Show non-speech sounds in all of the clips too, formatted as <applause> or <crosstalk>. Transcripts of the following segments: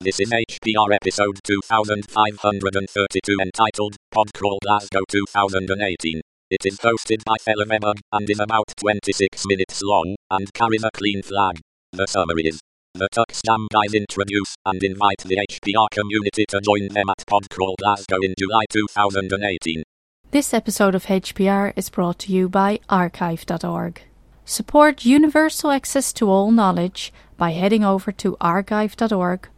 This is HPR episode 2532 entitled Podcrawl Glasgow 2018. It is hosted by Fella Weber and is about 26 minutes long and carries a clean flag. The summary is the Tuxjam guys introduce and invite the HPR community to join them at Podcrawl Glasgow in July 2018. This episode of HPR is brought to you by archive.org. Support universal access to all knowledge by heading over to archive.org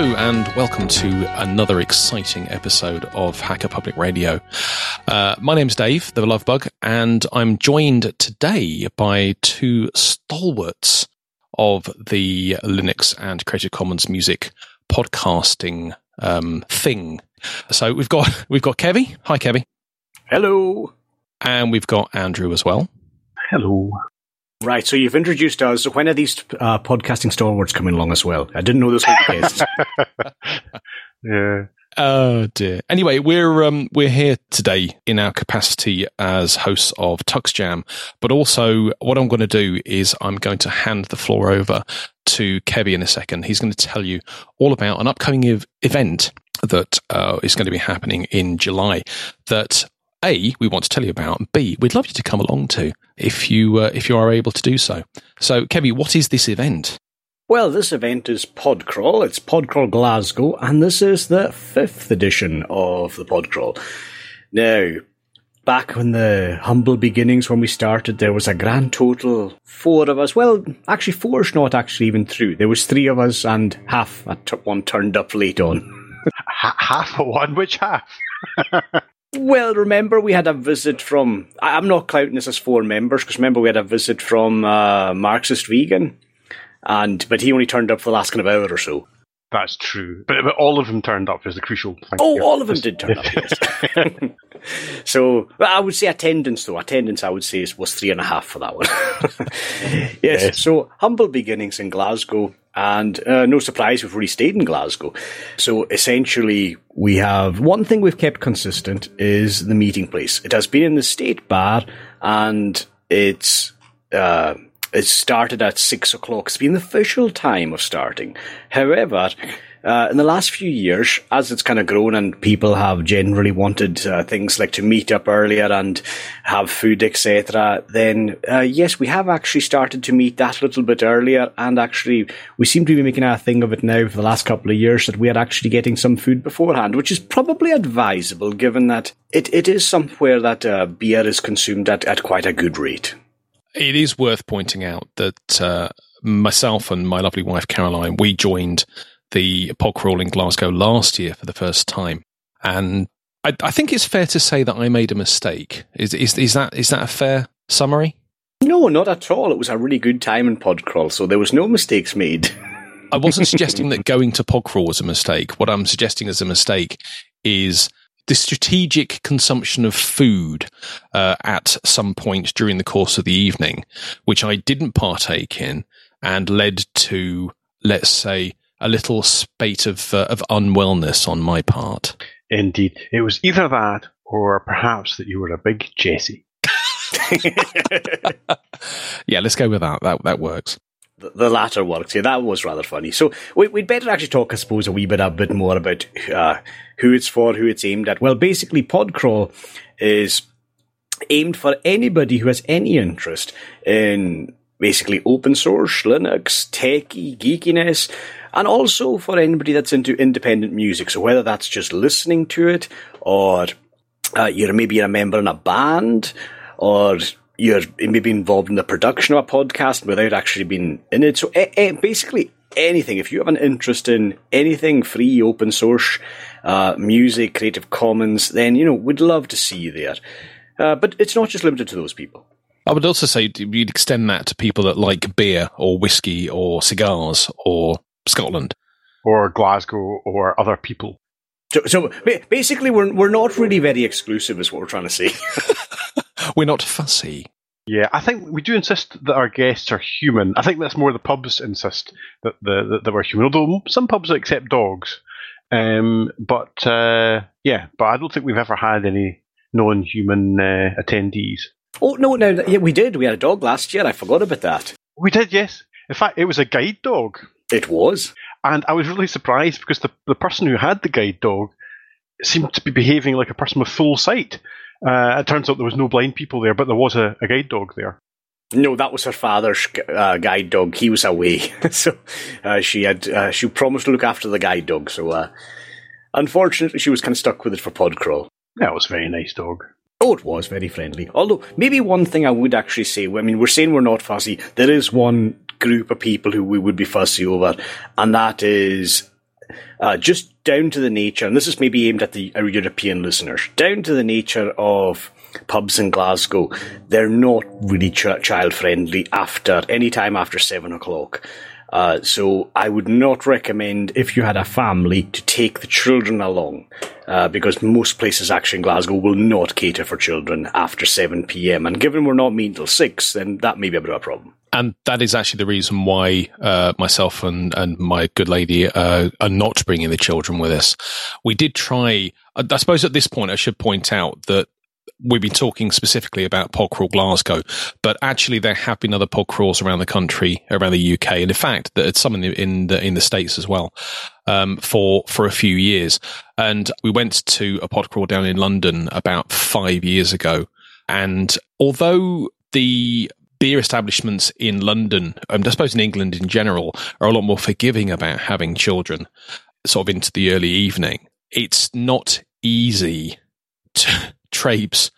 Hello and welcome to another exciting episode of Hacker Public Radio. Uh, my name's Dave, the Love Bug, and I'm joined today by two stalwarts of the Linux and Creative Commons music podcasting um, thing. So we've got <laughs> we've got Kevie. Hi, Kevie. Hello. And we've got Andrew as well. Hello. Right, so you've introduced us. When are these uh, podcasting stalwarts coming along as well? I didn't know this was the case. <laughs> Yeah. Oh dear. Anyway, we're um, we're here today in our capacity as hosts of Tux Jam, but also what I'm going to do is I'm going to hand the floor over to Kevie in a second. He's going to tell you all about an upcoming ev- event that uh, is going to be happening in July. That a we want to tell you about, and B we'd love you to come along to if you uh, if you are able to do so. So, Kevie, what is this event? well, this event is Podcrawl. It's Podcrawl Glasgow, and this is the fifth edition of the Podcrawl. Now, back when the humble beginnings when we started, there was a grand total four of us. Well, actually, four's not actually even true. There was three of us, and half a t- one turned up late on. <laughs> Half of one, which half? <laughs> Well, remember we had a visit from. I'm not counting this as four members because remember we had a visit from uh, Marxist vegan, and but he only turned up for the last kind of hour or so. That's true. But, but all of them turned up is the crucial thing. Oh, all of them did turn up. <laughs> Yes. <laughs> so I would say attendance though. Attendance I would say was three and a half for that one. <laughs> yes. So humble beginnings in Glasgow. And uh, no surprise, we've already stayed in Glasgow. So essentially, we have one thing we've kept consistent is the meeting place. It has been in the State Bar, and it's uh, it started at six o'clock. It's been the official time of starting. However, uh, in the last few years, as it's kind of grown and people have generally wanted uh, things like to meet up earlier and have food, etc., then uh, yes, we have actually started to meet that little bit earlier. And actually, we seem to be making a thing of it now for the last couple of years that we are actually getting some food beforehand, which is probably advisable given that it, it is somewhere that uh, beer is consumed at, at quite a good rate. It is worth pointing out that uh, myself and my lovely wife Caroline, we joined the Podcrawl in Glasgow last year for the first time, and I, I think it's fair to say that I made a mistake. Is is is that is that a fair summary? No, not at all. It was a really good time in Podcrawl, so there was no mistakes made. <laughs> I wasn't suggesting that going to Podcrawl was a mistake. What I'm suggesting as a mistake is the strategic consumption of food uh, at some point during the course of the evening, which I didn't partake in, and led to, let's say, a little spate of uh, of unwellness on my part. Indeed. It was either that or perhaps that you were a big Jessie. <laughs> <laughs> Yeah, let's go with that. That that works. The, latter works. Yeah, that was rather funny. So we, we'd better actually talk, I suppose, a wee bit a bit more about uh, who it's for, who it's aimed at. Well, basically, Podcrawl is aimed for anybody who has any interest in basically open source, Linux, techie, geekiness, and also for anybody that's into independent music. So whether that's just listening to it, or uh, you're maybe a member in a band, or you're maybe involved in the production of a podcast without actually being in it. So eh, eh, basically anything. If you have an interest in anything free, open source, uh, music, Creative Commons, then you know we'd love to see you there. Uh, but it's not just limited to those people. I would also say you'd extend that to people that like beer or whiskey or cigars or Scotland or Glasgow or other people. So, so basically, we're we're not really very exclusive, is what we're trying to say. <laughs> we're not fussy. Yeah, I think we do insist that our guests are human. I think that's more the pubs insist that the that, that we're human. Although some pubs accept dogs, um, but uh, yeah, but I don't think we've ever had any non-human uh, attendees. Oh no, no, yeah, we did. We had a dog last year. I forgot about that. We did, yes. In fact, it was a guide dog. It was. And I was really surprised because the, the person who had the guide dog seemed to be behaving like a person with full sight. Uh, it turns out there was no blind people there, but there was a, a guide dog there. No, that was her father's uh, guide dog. He was away, <laughs> so uh, she had uh, she promised to look after the guide dog. So, uh, unfortunately, she was kind of stuck with it for Podcrawl. That was a very nice dog. Oh, it was very friendly. Although, maybe one thing I would actually say, I mean, we're saying we're not fussy. There is one group of people who we would be fussy over, and that is uh, just down to the nature, and this is maybe aimed at the European listeners, down to the nature of pubs in Glasgow. They're not really ch- child friendly after any time after seven o'clock. Uh, so I would not recommend if you had a family to take the children along, uh, because most places actually in Glasgow will not cater for children after 7 p.m. And given we're not meeting till 6, then that may be a bit of a problem. And that is actually the reason why uh, myself and, and my good lady uh, are not bringing the children with us. We did try, I suppose at this point I should point out that we've been talking specifically about Podcrawl Glasgow, but actually there have been other Podcrawls around the country, around the UK, and in fact, that it's some in the in the, in the states as well. Um, for for a few years, and we went to a Podcrawl down in London about five years ago, and although the beer establishments in London, um, I suppose in England in general, are a lot more forgiving about having children, sort of into the early evening. It's not easy to <laughs> traipse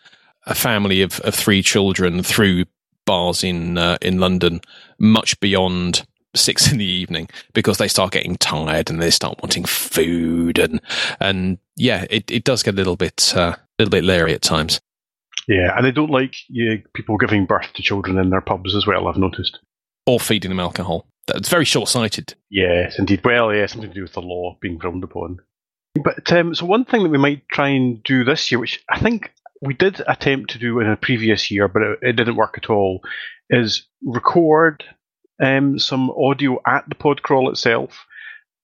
a family of, of three children through bars in uh, in London much beyond six in the evening because they start getting tired and they start wanting food and and yeah it, it does get a little bit uh, a little bit leery at times yeah and they don't like yeah, people giving birth to children in their pubs as well i've noticed. Or feeding them alcohol. That's very short-sighted. Yes indeed. Well yeah something to do with the law being frowned upon. But um, so one thing that we might try and do this year which i think we did attempt to do in a previous year, but it, it didn't work at all, is record um, some audio at the podcrawl itself,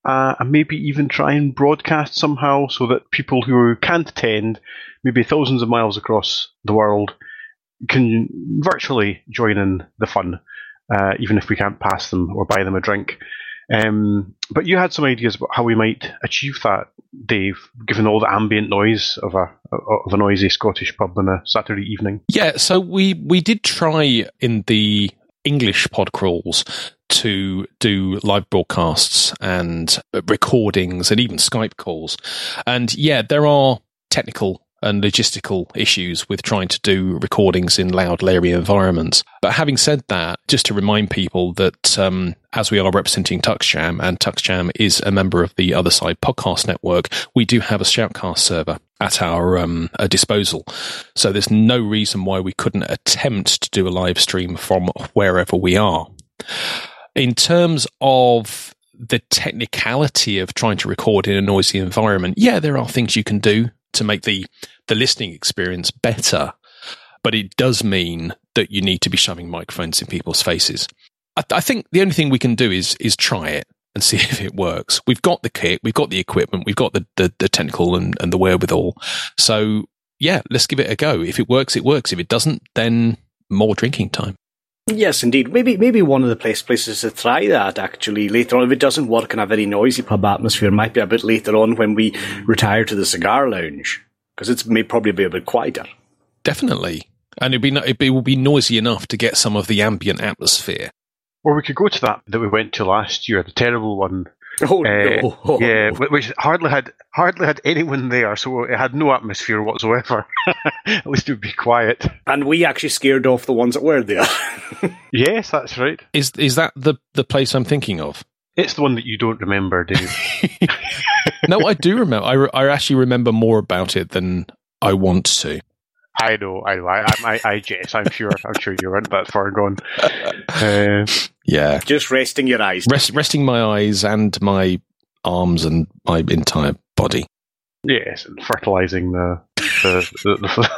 uh, and maybe even try and broadcast somehow so that people who can't attend, maybe thousands of miles across the world, can virtually join in the fun, uh, even if we can't pass them or buy them a drink. Um, but you had some ideas about how we might achieve that, Dave, given all the ambient noise of a of a noisy Scottish pub on a Saturday evening. Yeah, so we we did try in the English pod crawls to do live broadcasts and recordings and even Skype calls. And yeah, there are technical and logistical issues with trying to do recordings in loud, leery environments. But having said that, just to remind people that um, as we are representing TuxJam, and TuxJam is a member of the Other Side podcast network, we do have a Shoutcast server at our um, disposal. So there's no reason why we couldn't attempt to do a live stream from wherever we are. In terms of the technicality of trying to record in a noisy environment, yeah, there are things you can do to make the the listening experience better. But it does mean that you need to be shoving microphones in people's faces. I, I think the only thing we can do is is try it and <laughs> see if it works. We've got the kit, we've got the equipment, we've got the the, the technical and, and the wherewithal. So yeah, let's give it a go. If it works, it works. If it doesn't, then more drinking time. Yes, indeed. Maybe maybe one of the place, places to try that actually later on. If it doesn't work in a very noisy pub atmosphere, might be a bit later on when we retire to the cigar lounge because it may probably be a bit quieter. Definitely, and it'd be it will be noisy enough to get some of the ambient atmosphere. Or we could go to that that we went to last year, the terrible one <laughs> Oh, uh, no. oh, yeah, which hardly had hardly had anyone there, so it had no atmosphere whatsoever. <laughs> At least it would be quiet. And we actually scared off the ones that were there. <laughs> yes, that's right. Is is that the the place I'm thinking of? It's the one that you don't remember, Dave. no, I do remember. I, re- I actually remember more about it than I want to. I know, I know. I, I, I, Jess, I'm sure, I'm sure you weren't that far gone. Uh, Yeah. Just resting your eyes. Rest, resting my eyes and my arms and my entire body. yes, and fertilizing the. the, the, the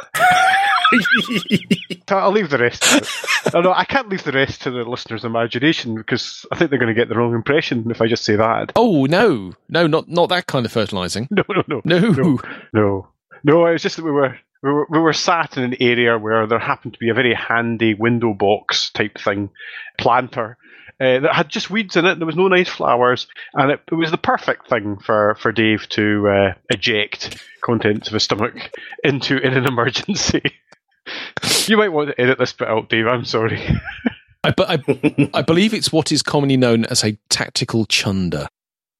<laughs> I'll leave the rest. To it. Oh, no, I can't leave the rest to the listener's imagination because I think they're going to get the wrong impression if I just say that. Oh no, no, not not that kind of fertilizing. <laughs> No, no, no, No. no, no. No, it was just that we were we were, we were sat in an area where there happened to be a very handy window box type thing, planter. Uh, that had just weeds in it. There was no nice flowers, and it, it was the perfect thing for, for Dave to uh, eject contents of his stomach into in an <laughs> emergency. you might want to edit this bit out, Dave. I'm sorry. I, but I, I believe it's what is commonly known as a tactical chunder.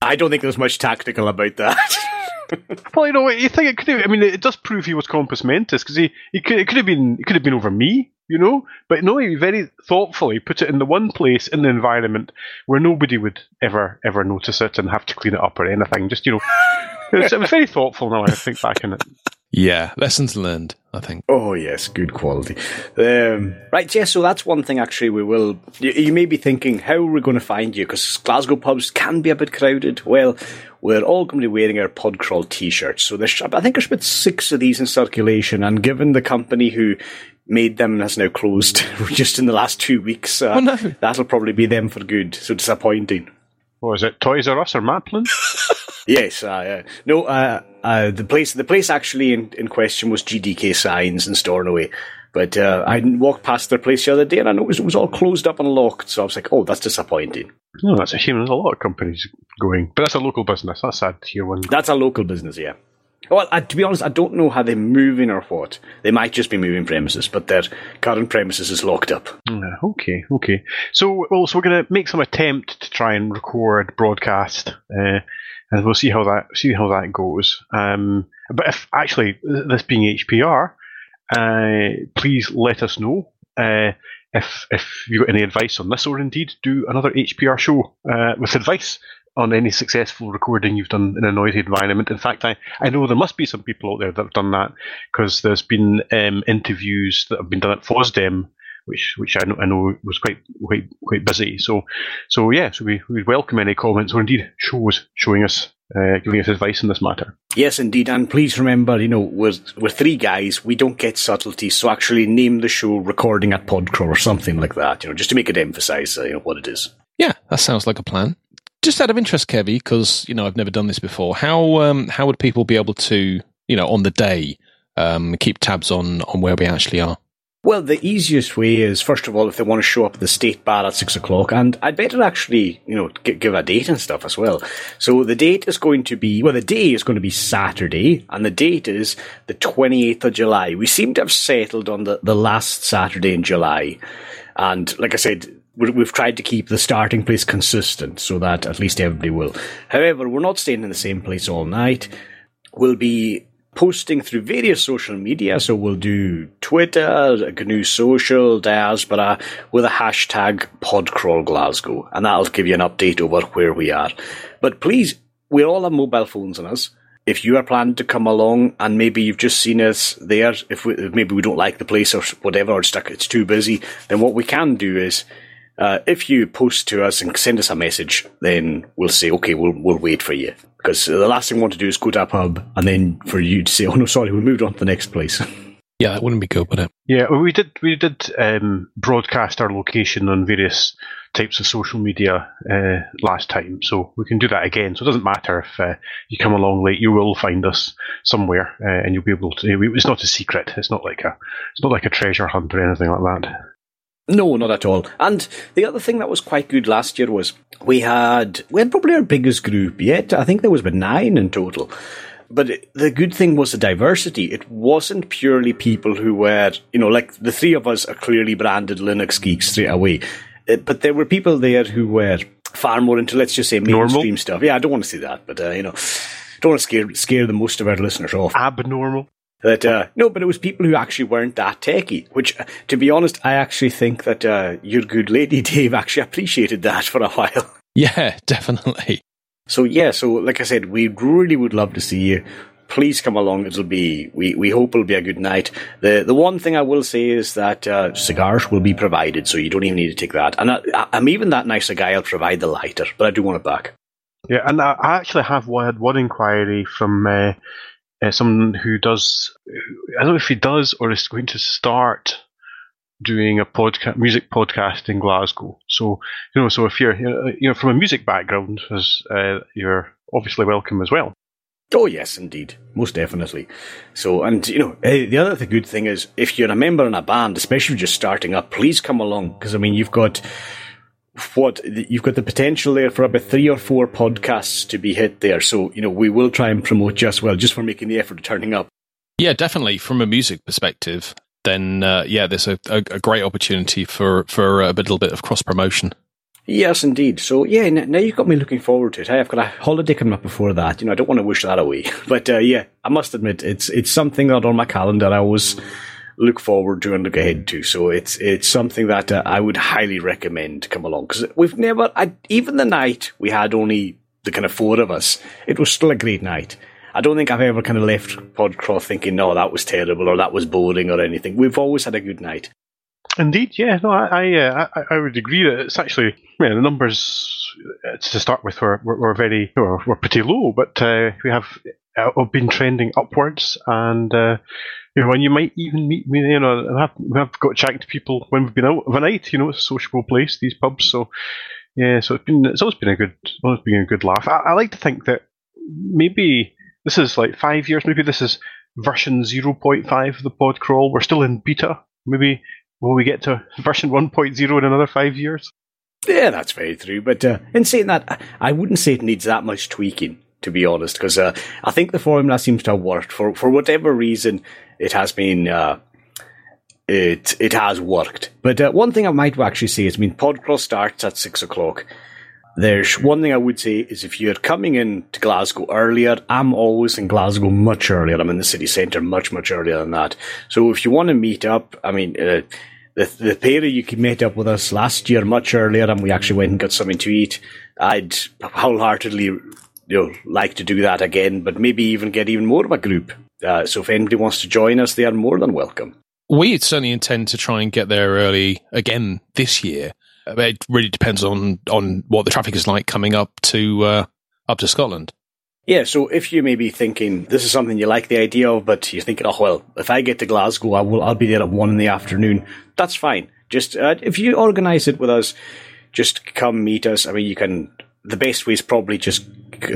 I don't think there's much tactical about that. <laughs> <laughs> Well, you know, you think it could have. I mean, it does prove he was compos mentis because he, he could it could have been it could have been over me, you know. But no, he very thoughtfully put it in the one place in the environment where nobody would ever ever notice it and have to clean it up or anything. Just you know, it was, it was very thoughtful. Now I think back on it. Yeah, lessons learned. I think. Oh yes, good quality. Um, right, yes. So that's one thing. Actually, we will. You, you may be thinking, how are we going to find you? Because Glasgow pubs can be a bit crowded. Well, we're all going to be wearing our Podcrawl t-shirts. So there's, I think there's about six of these in circulation. And given the company who made them has now closed <laughs> just in the last two weeks, uh, Oh, no. that'll probably be them for good. So disappointing. Was it? Toys R Us or Maplin? <laughs> Yes, uh, uh, no. Uh, uh, the place, the place actually in, in question was GDK Signs in Stornoway, but uh, I walked past their place the other day and I noticed it was all closed up and locked. So I was like, "Oh, that's disappointing." No, that's a shame. There's a lot of companies going, but that's a local business. That's sad to hear one. That's a local business, yeah. Well, I, to be honest, I don't know how they're moving or what. They might just be moving premises, but their current premises is locked up. Okay, okay. So, well, so we're going to make some attempt to try and record, broadcast, uh, and we'll see how that see how that goes. Um, but if actually this being HPR, uh, please let us know uh, if if you got any advice on this, or indeed do another HPR show uh, with advice on any successful recording you've done in a noisy environment. In fact, I, I know there must be some people out there that have done that because there's been um, interviews that have been done at FOSDEM, which which I know, I know was quite quite quite busy. So so yeah, so we we welcome any comments or indeed shows showing us uh, giving us advice in this matter. Yes, indeed, and please remember, you know, we're we're three guys. We don't get subtleties, so actually name the show "Recording at Podcrawl" or something like that. You know, just to make it emphasise, uh, you know, what it is. Yeah, that sounds like a plan. Just out of interest, Kevie, because you know I've never done this before. How um, how would people be able to, you know, on the day, um, keep tabs on on where we actually are? Well, the easiest way is, first of all, if they want to show up at the state bar at six o'clock, and I'd better actually, you know, g- give a date and stuff as well. So the date is going to be, well, the day is going to be Saturday, and the date is the 28th of July. We seem to have settled on the, the last Saturday in July. And like I said, we've tried to keep the starting place consistent so that at least everybody will. However, we're not staying in the same place all night. We'll be posting through various social media. So we'll do Twitter, GNU Social, Diaspora with a hashtag Podcrawl Glasgow. And that'll give you an update over where we are. But please, we all have mobile phones on us. If you are planning to come along and maybe you've just seen us there, if, we, if maybe we don't like the place or whatever, or it's too busy, then what we can do is uh, if you post to us and send us a message, then we'll say, okay, we'll we'll wait for you. Because the last thing we want to do is go to a pub and then for you to say, oh no, sorry, we moved on to the next place. <laughs> Yeah, that wouldn't be good, would it? Yeah, well, we did we did um, broadcast our location on various types of social media uh, last time, so we can do that again. So it doesn't matter if uh, you come along late; you will find us somewhere, uh, and you'll be able to. It's not a secret. It's not like a it's not like a treasure hunt or anything like that. No, not at all. And the other thing that was quite good last year was we had we had probably our biggest group yet. I think there was about nine in total. But the good thing was the diversity. It wasn't purely people who were, you know, like the three of us are clearly branded Linux geeks straight away. Uh, But there were people there who were far more into, let's just say, mainstream Normal? stuff. Yeah, I don't want to say that, but, uh, you know, don't want to scare, scare the most of our listeners off. Abnormal. That uh, no, but it was people who actually weren't that techie. Which, uh, to be honest, I actually think that uh, your good lady <laughs> Dave actually appreciated that for a while. Yeah, <laughs> definitely. So yeah, so like I said, we really would love to see you. please come along. It'll be we, we hope it'll be a good night. The the one thing I will say is that uh, cigars will be provided, so you don't even need to take that. And I, am even that nice a guy. I'll provide the lighter, but I do want it back. Yeah, and I, I actually have had one inquiry from uh, someone who does. I don't know if he does or is going to start doing a podcast, music podcast in Glasgow. So you know, so if you're you know from a music background, as uh, you're obviously welcome as well. Oh yes, indeed, most definitely. So, and you know, eh, the other the good thing is if you're a member in a band, especially just starting up, please come along because I mean you've got what you've got the potential there for about three or four podcasts to be hit there. So you know we will try and promote you as well, just for making the effort of turning up. Yeah, definitely. From a music perspective, then uh, yeah, there's a, a, a, great opportunity for for a little bit of cross promotion. Yes, indeed. So yeah, now you've got me looking forward to it. Hey, I've got a holiday coming up before that. You know, I don't want to wish that away, <laughs> but uh, yeah, I must admit it's it's something that on my calendar I always look forward to and look ahead to. So it's it's something that uh, I would highly recommend to come along because we've never, I, even the night we had only the kind of four of us, it was still a great night. I don't think I've ever kind of left Podcrawl thinking, no, that was terrible or that was boring or anything. We've always had a good night. Indeed, yeah, no, I I, uh, I, I would agree that it's actually yeah, the numbers uh, to start with were were, were very were, were pretty low, but uh, we have uh, been trending upwards, and and you might even meet me, you know, we have got chatting to people when we've been out of a night. You know, it's a sociable place, these pubs. So yeah, so it's been it's always been a good always been a good laugh. I, I like to think that maybe this is like five years. Maybe this is version 0.5 of the Podcrawl. We're still in beta. Maybe Will we get to version 1.0 in another five years? Yeah, that's very true. But uh, in saying that, I wouldn't say it needs that much tweaking, to be honest, because uh, I think the formula seems to have worked. For for whatever reason, it has been. Uh, it it has worked. But uh, one thing I might actually say is, I mean, Podcrawl starts at six o'clock. There's one thing I would say is if you're coming in to Glasgow earlier, I'm always in Glasgow much earlier. I'm in the city centre much, much earlier than that. So if you want to meet up, I mean, uh, the the pair of you met up with us last year much earlier, and we actually went and got something to eat. I'd wholeheartedly you know like to do that again, but maybe even get even more of a group. Uh, so if anybody wants to join us, they are more than welcome. We certainly intend to try and get there early again this year. It really depends on on what the traffic is like coming up to uh, up to Scotland. Yeah, so if you may be thinking this is something you like the idea of, but you're thinking, oh well, if I get to Glasgow, I will, I'll be there at one in the afternoon. That's fine. Just uh, if you organise it with us, just come meet us. I mean, you can. The best way is probably just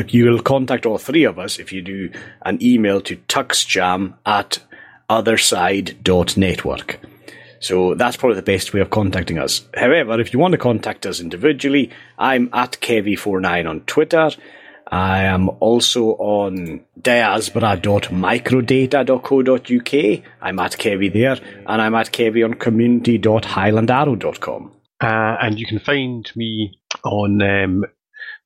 you'll contact all three of us if you do an email to tuxjam at otherside.network. So that's probably the best way of contacting us. However, if you want to contact us individually, I'm at Kevie49 on Twitter. I am also on diaspora.microdata.co.uk. I'm at Kevie there, and I'm at Kevie on community.highlandarrow.com. Uh, and you can find me on um,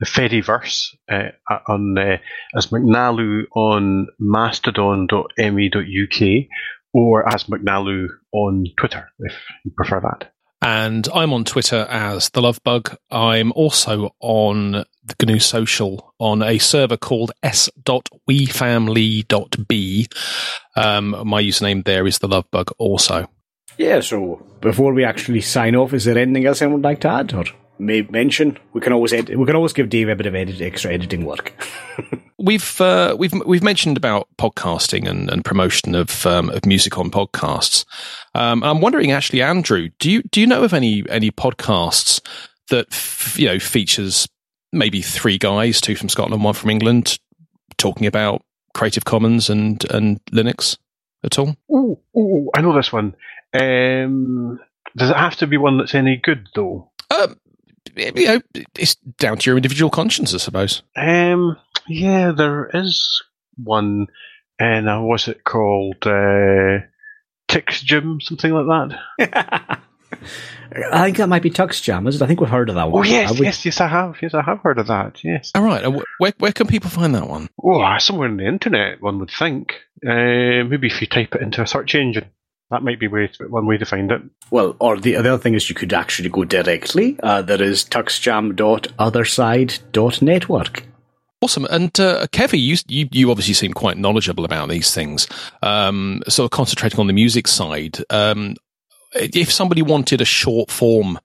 the Fediverse uh, on uh, as McNalu on mastodon.me.uk or as McNalu on Twitter if you prefer that. And I'm on Twitter as the Love Bug. I'm also on the GNU Social on a server called s.wefamily.b. Um, my username there is the Love Bug also. Yeah, so before we actually sign off, is there anything else anyone would like to add or may mention? We can always edit, we can always give Dave a bit of edit, extra editing work. <laughs> we've uh, we've we've mentioned about podcasting and, and promotion of um, of music on podcasts. Um, I'm wondering, actually, Andrew, do you do you know of any any podcasts that f- you know features maybe three guys, two from Scotland, one from England, talking about Creative Commons and and Linux at all? Oh, oh I know this one. Um, does it have to be one that's any good though? Um, you know, it's down to your individual conscience, I suppose. Um, yeah, there is one, and uh, what's it called? Uh, Tix Gym, something like that. <laughs> I think that might be Tux Jam, is it? I think we've heard of that one. Oh yes, would... yes, yes, I have. Yes, I have heard of that. Yes. All right. Where where can people find that one? Oh, somewhere on the internet, one would think. Uh, maybe if you type it into a search engine. That might be way one way to find it. Well, or the, the other thing is you could actually go directly. Uh, there is tuxjam.otherside.network. Awesome. And uh, Kevie, you, you, you obviously seem quite knowledgeable about these things. Um, sort of concentrating on the music side. Um, if somebody wanted a short form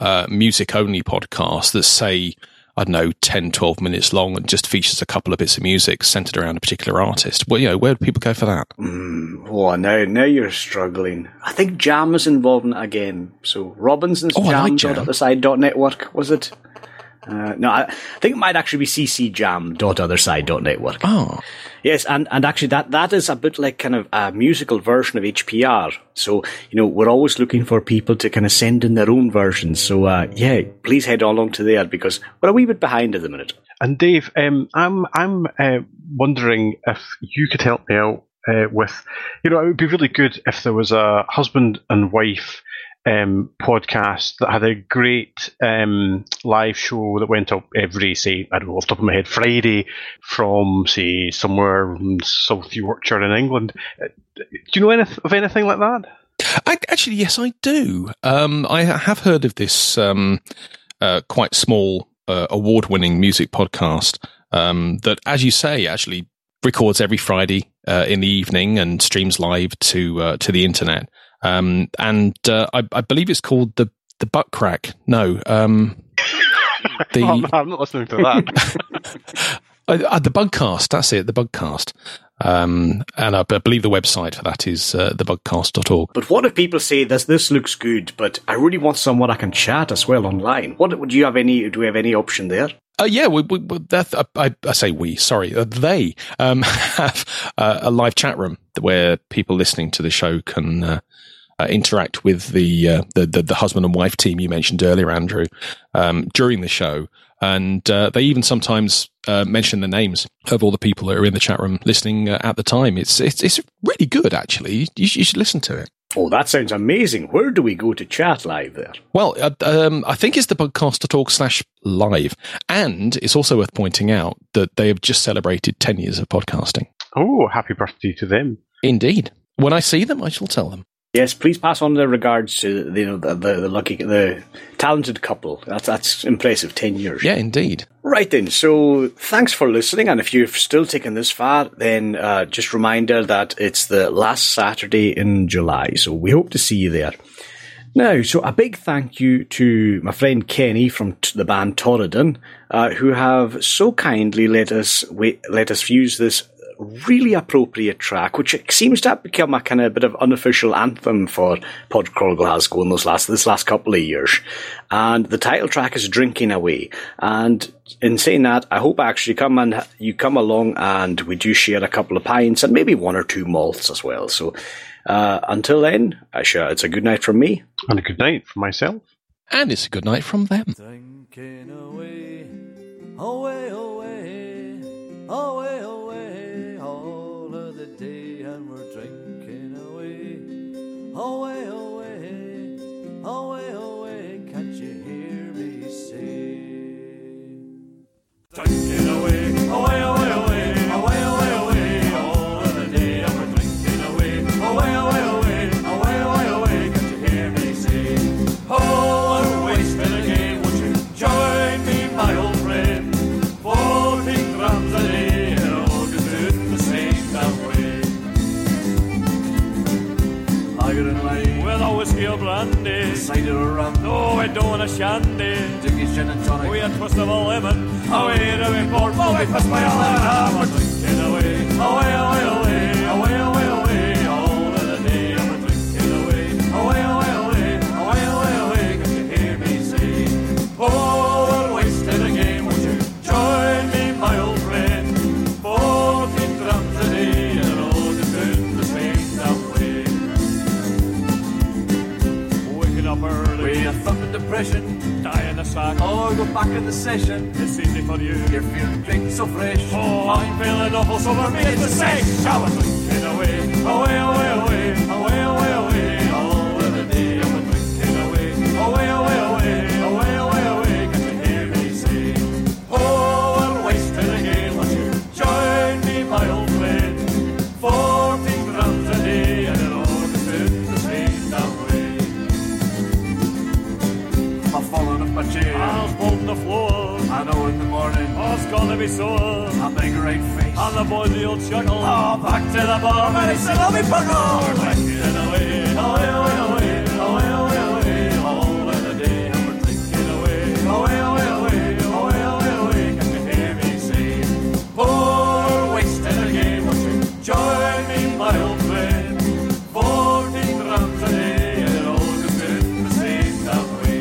uh, music only podcast that say I don't know, 10, 12 minutes long and just features a couple of bits of music centered around a particular artist. Well, you know, where do people go for that? Mm, oh, now, now you're struggling. I think Jam is involved in it again. So Robinson's oh, Jam, like Jam. Other Side Network, was it? Uh, no, I, I think it might actually be ccjam.otherside.network. Oh. Yes, and, and actually that, that is a bit like kind of a musical version of HPR. So, you know, we're always looking for people to kind of send in their own versions. So, uh, yeah, please head along to there because we're a wee bit behind at the minute. And Dave, um, I'm, I'm uh, wondering if you could help me out uh, with, you know, it would be really good if there was a husband and wife um, podcast that had a great um, live show that went up every, say, I don't know, off the top of my head, Friday from, say, somewhere in South Yorkshire in England. Uh, do you know anyth- of anything like that? I, actually, yes, I do. Um, I have heard of this um, uh, quite small uh, award winning music podcast um, that, as you say, actually records every Friday uh, in the evening and streams live to uh, to the internet. Um, and uh, I, I, believe it's called the the butt crack. No, um, <laughs> the oh, no, I'm not listening to that. <laughs> uh, the Bugcast. That's it. The Bugcast. Um, and I, believe the website for that is uh, thebugcast.org. But what if people say this this looks good, but I really want someone I can chat as well online? What do you have any? Do we have any option there? Uh, yeah, we, we, that, uh, I, I, say we, sorry, uh, they um, <laughs> have uh, a live chat room where people listening to the show can uh, interact with the, uh, the, the the husband and wife team you mentioned earlier, Andrew, um, during the show, and uh, they even sometimes uh, mention the names of all the people that are in the chat room listening uh, at the time. It's it's it's really good, actually. You, you, should listen to it. Oh, that sounds amazing. Where do we go to chat live there? Well, uh, um, I think it's the bugcast.org slash live. And it's also worth pointing out that they have just celebrated 10 years of podcasting. Oh, happy birthday to them. Indeed. When I see them, I shall tell them. Yes, please pass on the regards to you know the, the, the lucky the talented couple. That's that's impressive. Ten years. Yeah, indeed. Right then. So thanks for listening, and if you've still taken this far, then uh, just reminder that it's the last Saturday in July. So we hope to see you there. Now, so a big thank you to my friend Kenny from t- the band Torridon, uh, who have so kindly let us wait, let us use this really appropriate track, which seems to have become a kind of bit of unofficial anthem for Podcrawl Glasgow in those last this last couple of years. And the title track is "Drinking Away." And in saying that, I hope actually come and you come along and we do share a couple of pints and maybe one or two malts as well. So uh, until then, I sure it's a good night from me and a good night from myself, and it's a good night from them. Away, away, away, away, away. away, away, or brandy. Cider or rum. No, we don't want a shandy. Dickie's gin and tonic. We a twist of a lemon. Away we pour. Oh, we twist my lemon. We're drinking away. Away, away, away. Away, thumping depression. Die in the sack. Oh, go back in the session. It's easy for you. You're feeling drink so fresh. Oh, I'm feeling awful, so we're made to say. Shall we? Away, away, away. Away, away, away. To the bar. And he said, I'll be buckle. We're drinking away, away, away, away, away, away, away. All of the day, and we're drinking away, away, away, away, away, away, away. Can you hear me say, poor wasted a game, won't you join me, my old friend? Fourteen a day, and it all goes in the same damn way.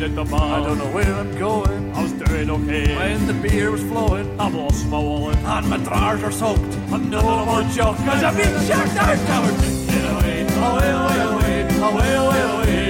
In the bar. I don't know where I'm going. I was doing okay. When the beer was flowing, I lost my wallet. And my drawers are soaked. And no more joke, cause I've been checked out. We're drinking away, away, away, away, away, away, away.